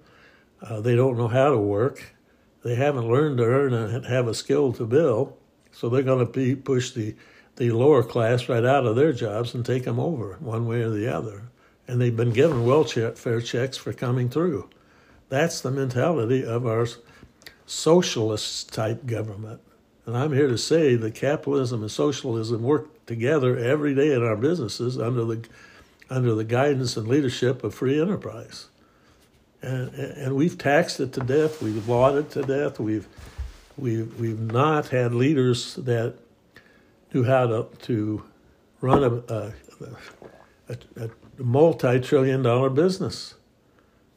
A: uh, they don't know how to work. They haven't learned to earn and have a skill to bill. So they're going to be, push the, the lower class right out of their jobs and take them over one way or the other. And they've been given welfare checks for coming through. That's the mentality of our socialist type government. And I'm here to say that capitalism and socialism work together every day in our businesses under the under the guidance and leadership of free enterprise and, and we've taxed it to death. We've lauded it to death. We've we've we've not had leaders that knew how to to run a, a, a, a multi-trillion-dollar business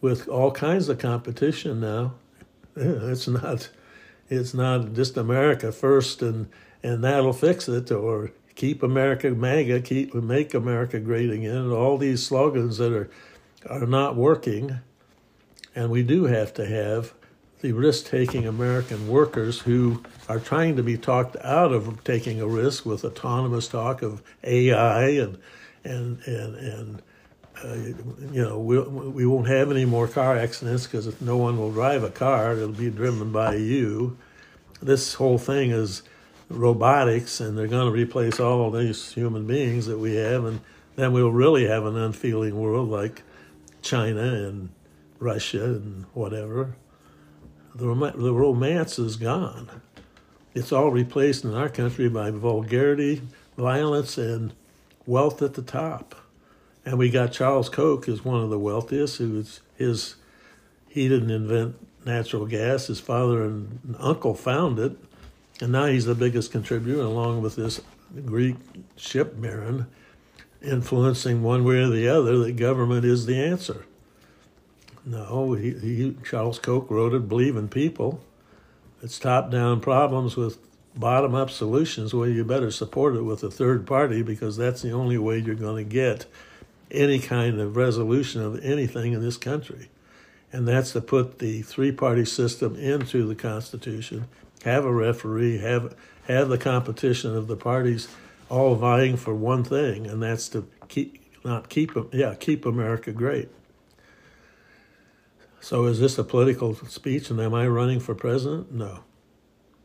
A: with all kinds of competition now. It's not it's not just America first and and that'll fix it or keep America MAGA, keep make America great again. All these slogans that are are not working and we do have to have the risk taking American workers who are trying to be talked out of taking a risk with autonomous talk of AI and and and and uh, you know we we won't have any more car accidents because no one will drive a car; it'll be driven by you. This whole thing is robotics, and they're going to replace all these human beings that we have, and then we'll really have an unfeeling world like China and Russia and whatever, the, rom- the romance is gone. It's all replaced in our country by vulgarity, violence, and wealth at the top. And we got Charles Koch as one of the wealthiest. Who's his he didn't invent natural gas. His father and uncle found it, and now he's the biggest contributor, along with this Greek ship baron, influencing one way or the other that government is the answer. No, he, he, Charles Koch wrote it, Believe in People. It's top down problems with bottom up solutions. Well, you better support it with a third party because that's the only way you're going to get any kind of resolution of anything in this country. And that's to put the three party system into the Constitution, have a referee, have, have the competition of the parties all vying for one thing, and that's to keep not keep yeah keep America great. So is this a political speech, and am I running for president? No,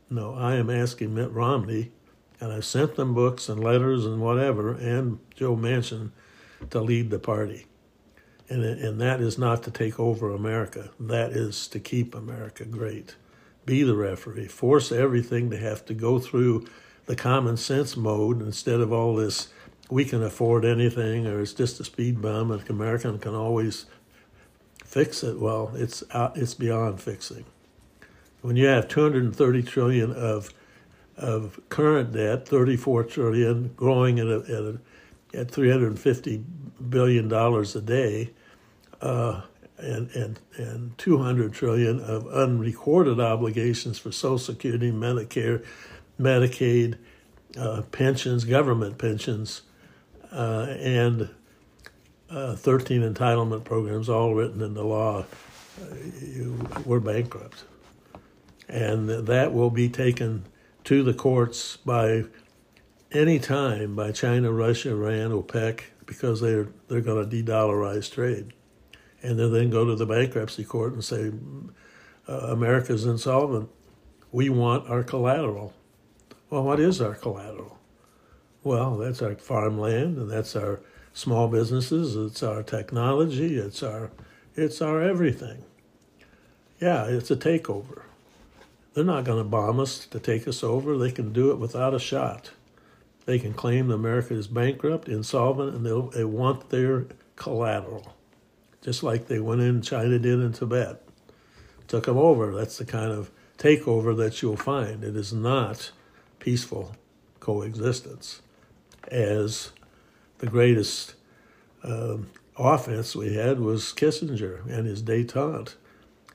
A: no. I am asking Mitt Romney, and I've sent them books and letters and whatever, and Joe Manchin to lead the party. And, and that is not to take over America. That is to keep America great. Be the referee. Force everything to have to go through the common sense mode instead of all this we can afford anything or it's just a speed bump and American can always fix it. Well, it's out, it's beyond fixing. When you have 230 trillion of of current debt, 34 trillion growing at a, at, a, at 350 billion dollars a day, uh, and and and 200 trillion of unrecorded obligations for Social Security, Medicare, Medicaid, uh, pensions, government pensions, uh, and uh, 13 entitlement programs, all written into law. Uh, we're bankrupt, and that will be taken to the courts by any time by China, Russia, Iran, OPEC, because they're they're going to de-dollarize trade, and they'll then go to the bankruptcy court and say, uh, "America's insolvent. We want our collateral." Well, what is our collateral? Well, that's our farmland, and that's our small businesses. It's our technology. It's our it's our everything. Yeah, it's a takeover. They're not going to bomb us to take us over. They can do it without a shot. They can claim that America is bankrupt, insolvent, and they want their collateral, just like they went in, China did in Tibet. Took them over. That's the kind of takeover that you'll find. It is not peaceful coexistence as the greatest um, offense we had was Kissinger and his detente.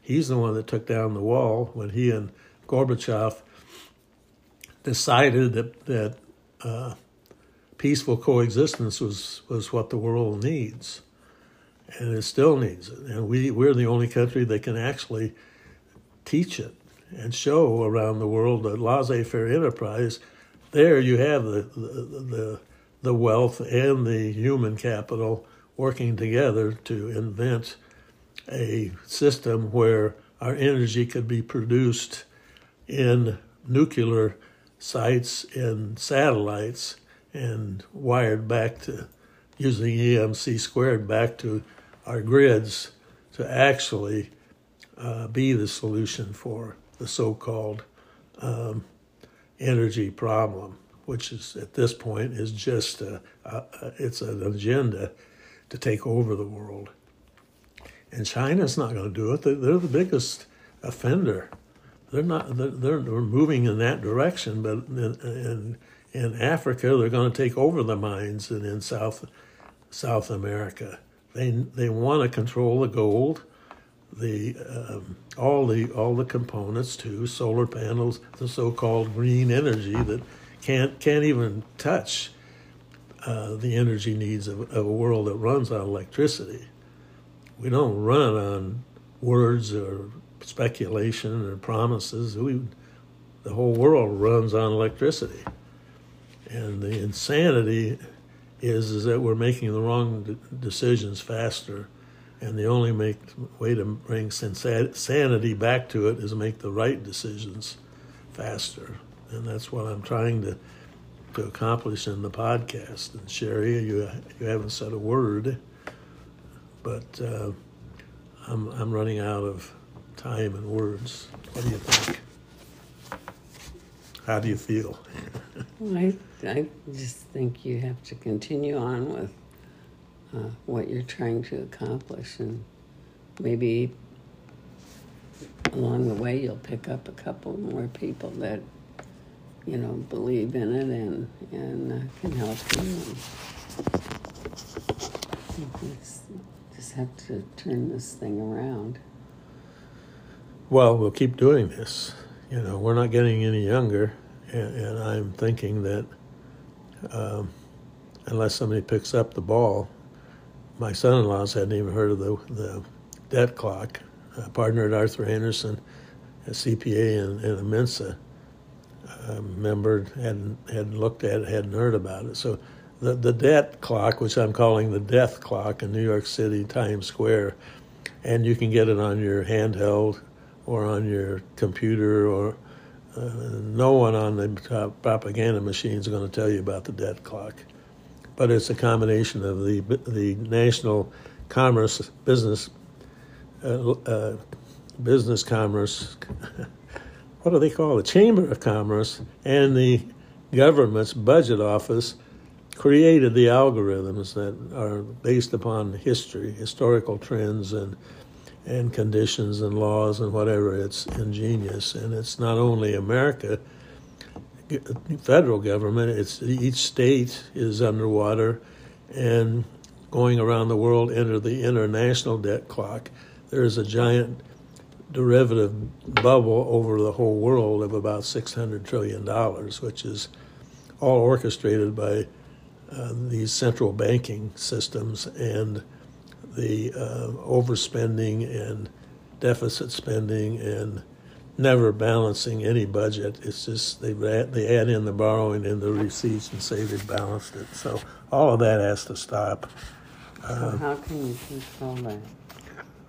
A: He's the one that took down the wall when he and Gorbachev decided that that uh, peaceful coexistence was was what the world needs, and it still needs it. And we we're the only country that can actually teach it and show around the world that laissez-faire enterprise. There you have the the, the the wealth and the human capital working together to invent a system where our energy could be produced in nuclear sites and satellites and wired back to using EMC squared back to our grids to actually uh, be the solution for the so-called um, energy problem, which is at this point is just a, a, it's an agenda to take over the world. And China's not going to do it. They're, they're the biggest offender they're not they're, they're moving in that direction but in, in, in Africa they're going to take over the mines and in South South America they they want to control the gold the um, all the all the components too solar panels the so-called green energy that can't can't even touch uh, the energy needs of, of a world that runs on electricity. We don't run on words or speculation or promises. We, the whole world runs on electricity, and the insanity is is that we're making the wrong decisions faster, and the only make way to bring sanity back to it is make the right decisions faster, and that's what I'm trying to to accomplish in the podcast. And Sherry, you you haven't said a word, but uh, I'm I'm running out of time and words. What do you think? How do you feel?
B: I, I just think you have to continue on with uh, what you're trying to accomplish, and maybe along the way you'll pick up a couple more people that you know believe in it and and uh, can help you. And just, have to turn this thing around.
A: Well, we'll keep doing this. You know, we're not getting any younger, and, and I'm thinking that um, unless somebody picks up the ball, my son-in-laws hadn't even heard of the the debt clock. A partner at Arthur Andersen, a CPA in, in Mensa, uh, hadn't, hadn't looked at it, hadn't heard about it. So the, the debt clock, which I'm calling the death clock in New York City, Times Square, and you can get it on your handheld or on your computer or uh, no one on the propaganda machine is going to tell you about the debt clock. But it's a combination of the, the National Commerce Business uh, uh, Business Commerce, what do they call? The Chamber of Commerce and the government's budget office created the algorithms that are based upon history, historical trends, and and conditions and laws and whatever. It's ingenious, and it's not only America, federal government. It's each state is underwater, and going around the world enter the international debt clock. There is a giant derivative bubble over the whole world of about six hundred trillion dollars, which is all orchestrated by uh, these central banking systems and the uh, overspending and deficit spending and never balancing any budget. It's just they add, they add in the borrowing and the receipts and say they balanced it. So all of that has to stop.
B: So how can you control that?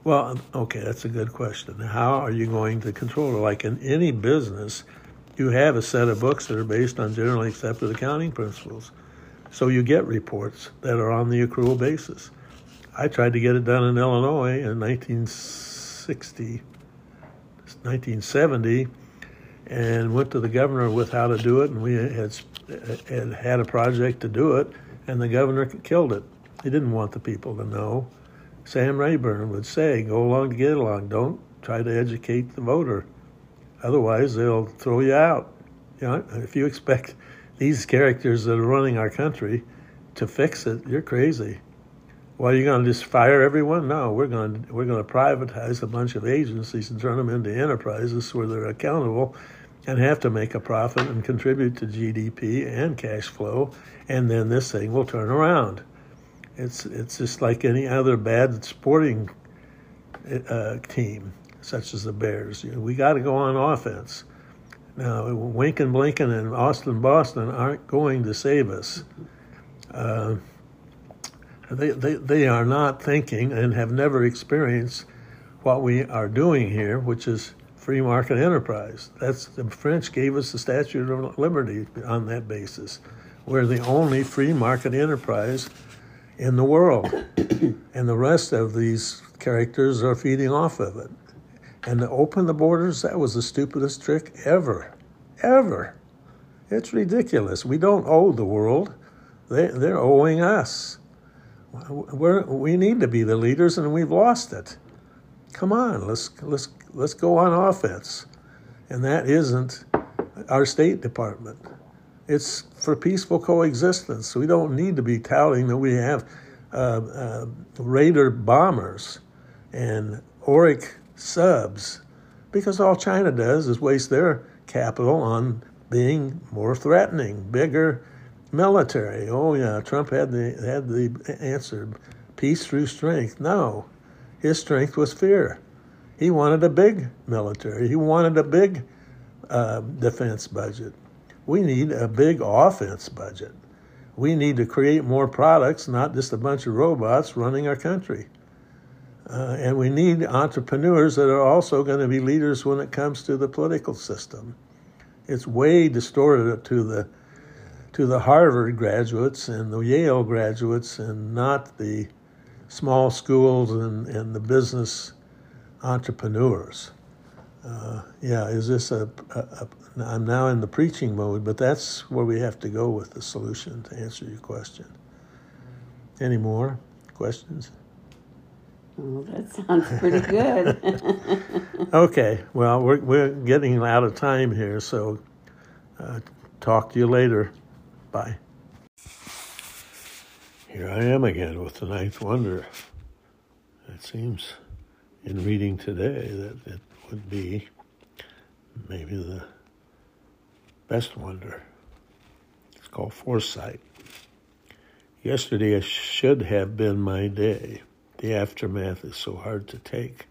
A: Well, okay, that's a good question. How are you going to control it? Like in any business, you have a set of books that are based on generally accepted accounting principles. So you get reports that are on the accrual basis. I tried to get it done in Illinois in 1960, 1970, and went to the governor with how to do it, and we had had, had a project to do it, and the governor killed it. He didn't want the people to know. Sam Rayburn would say, "Go along to get along. Don't try to educate the voter, otherwise they'll throw you out." You know, if you expect these characters that are running our country to fix it, you're crazy. Well, you're going to just fire everyone? No, we're going to we're going to privatize a bunch of agencies and turn them into enterprises where they're accountable and have to make a profit and contribute to GDP and cash flow, and then this thing will turn around. It's it's just like any other bad sporting uh, team, such as the Bears. You know, we got to go on offense. Now, Winkin, Blinken, and Austin, Boston aren't going to save us. Uh, they, they, they are not thinking and have never experienced what we are doing here, which is free market enterprise. That's the French gave us the Statue of Liberty on that basis. We're the only free market enterprise in the world, and the rest of these characters are feeding off of it. And to open the borders, that was the stupidest trick ever, ever. It's ridiculous. We don't owe the world; they, they're owing us. We're, we need to be the leaders, and we've lost it. Come on, let's let's let's go on offense, and that isn't our State Department. It's for peaceful coexistence. We don't need to be touting that we have uh, uh, Raider bombers and Orca subs, because all China does is waste their capital on being more threatening, bigger, military. Oh yeah, Trump had the had the answer, peace through strength. No, his strength was fear. He wanted a big military. He wanted a big uh, defense budget. We need a big offense budget. We need to create more products, not just a bunch of robots running our country. Uh, and we need entrepreneurs that are also going to be leaders when it comes to the political system. It's way distorted to the to the Harvard graduates and the Yale graduates and not the small schools and, and the business entrepreneurs. Uh, yeah, is this a, a, a? I'm now in the preaching mode, but that's where we have to go with the solution to answer your question. Any more questions?
B: Oh, that sounds pretty good.
A: okay, well, we're, we're getting out of time here, so uh, talk to you later. Bye. Here I am again with the ninth wonder. It seems in reading today that it would be maybe the best wonder. It's called foresight. Yesterday should have been my day. The aftermath is so hard to take.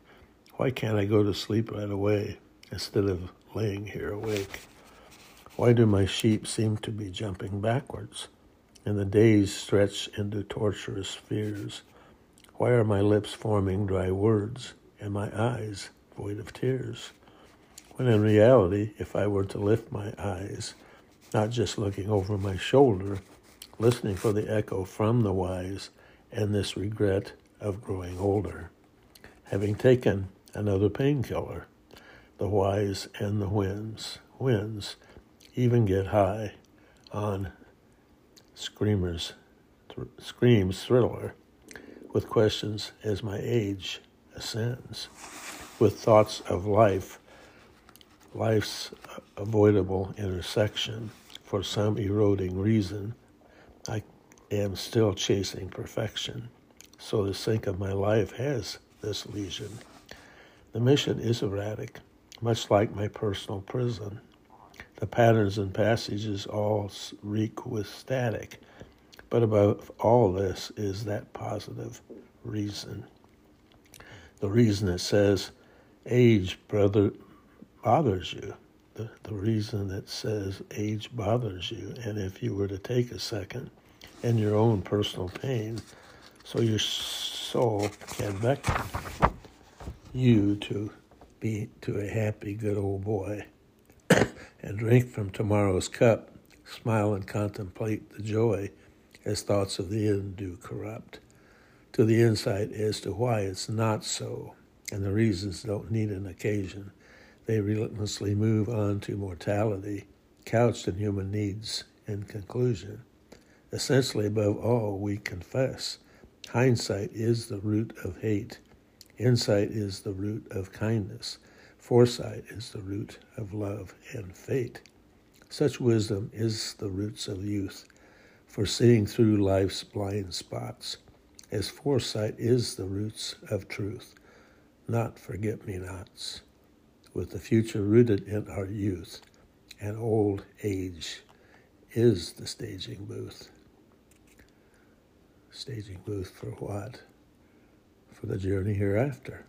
A: Why can't I go to sleep right away instead of laying here awake? Why do my sheep seem to be jumping backwards, and the days stretch into torturous fears? Why are my lips forming dry words, and my eyes void of tears? When in reality, if I were to lift my eyes, not just looking over my shoulder, listening for the echo from the wise, and this regret of growing older, having taken another painkiller, the wise and the winds, winds even get high on screamers, screams thriller, with questions as my age ascends, with thoughts of life, life's avoidable intersection. For some eroding reason, I am still chasing perfection. So the sink of my life has this lesion. The mission is erratic, much like my personal prison. The patterns and passages all reek with static. But above all this is that positive reason. The reason that says, age, brother, bothers you. The, the reason that says age bothers you. And if you were to take a second and your own personal pain, so your soul can beckon you to be to a happy, good old boy and drink from tomorrow's cup, smile and contemplate the joy as thoughts of the end do corrupt, to the insight as to why it's not so, and the reasons don't need an occasion. They relentlessly move on to mortality, couched in human needs. In conclusion, essentially, above all, we confess hindsight is the root of hate, insight is the root of kindness. Foresight is the root of love and fate. Such wisdom is the roots of youth for seeing through life's blind spots, as foresight is the roots of truth, not forget me nots. With the future rooted in our youth, and old age is the staging booth. Staging booth for what? For the journey hereafter.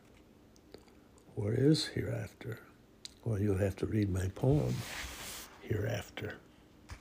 A: Where is hereafter? Well, you'll have to read my poem, Hereafter.